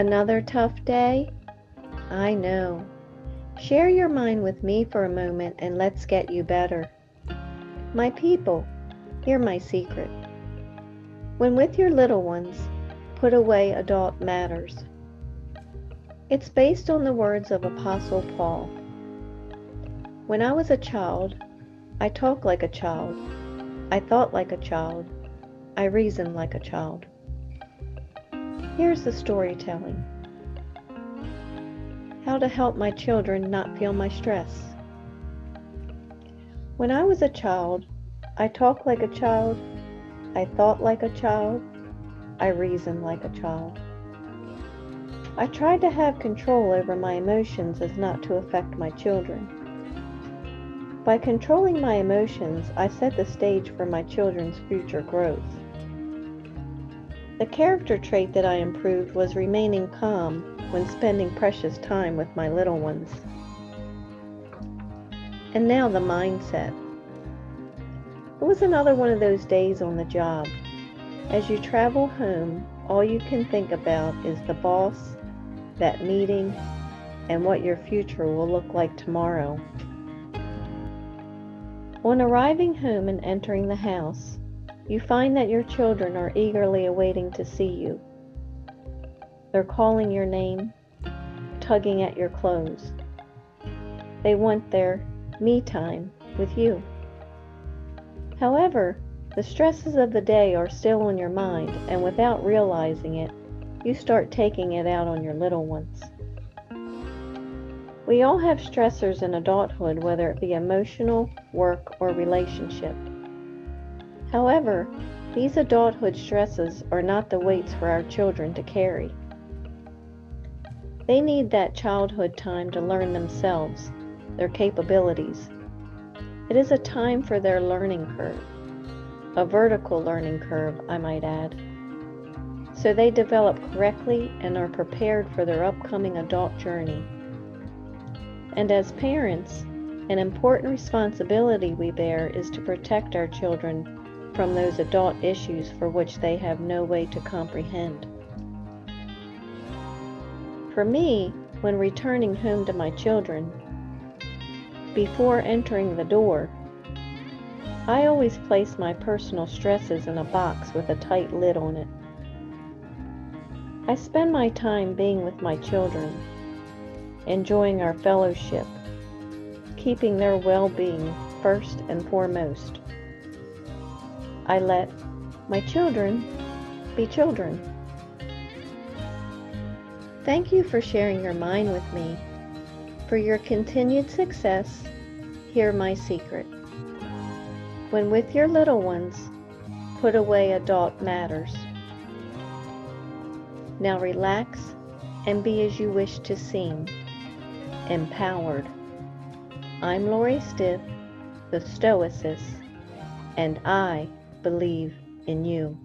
Another tough day? I know. Share your mind with me for a moment and let's get you better. My people, hear my secret. When with your little ones, put away adult matters. It's based on the words of Apostle Paul. When I was a child, I talked like a child. I thought like a child. I reasoned like a child. Here's the storytelling How to help my children not feel my stress. When I was a child, I talked like a child. I thought like a child. I reasoned like a child. I tried to have control over my emotions as not to affect my children. By controlling my emotions, I set the stage for my children's future growth. The character trait that I improved was remaining calm when spending precious time with my little ones. And now the mindset. It was another one of those days on the job. As you travel home, all you can think about is the boss, that meeting, and what your future will look like tomorrow. On arriving home and entering the house, you find that your children are eagerly awaiting to see you. They're calling your name, tugging at your clothes. They want their me time with you. However, the stresses of the day are still on your mind, and without realizing it, you start taking it out on your little ones. We all have stressors in adulthood, whether it be emotional, work, or relationship. However, these adulthood stresses are not the weights for our children to carry. They need that childhood time to learn themselves, their capabilities. It is a time for their learning curve, a vertical learning curve, I might add. So they develop correctly and are prepared for their upcoming adult journey. And as parents, an important responsibility we bear is to protect our children from those adult issues for which they have no way to comprehend. For me, when returning home to my children, before entering the door, I always place my personal stresses in a box with a tight lid on it. I spend my time being with my children, enjoying our fellowship, keeping their well being first and foremost. I let my children be children. Thank you for sharing your mind with me. For your continued success, hear my secret. When with your little ones, put away adult matters. Now relax and be as you wish to seem, empowered. I'm Lori Stiff, the Stoicess, and I believe in you.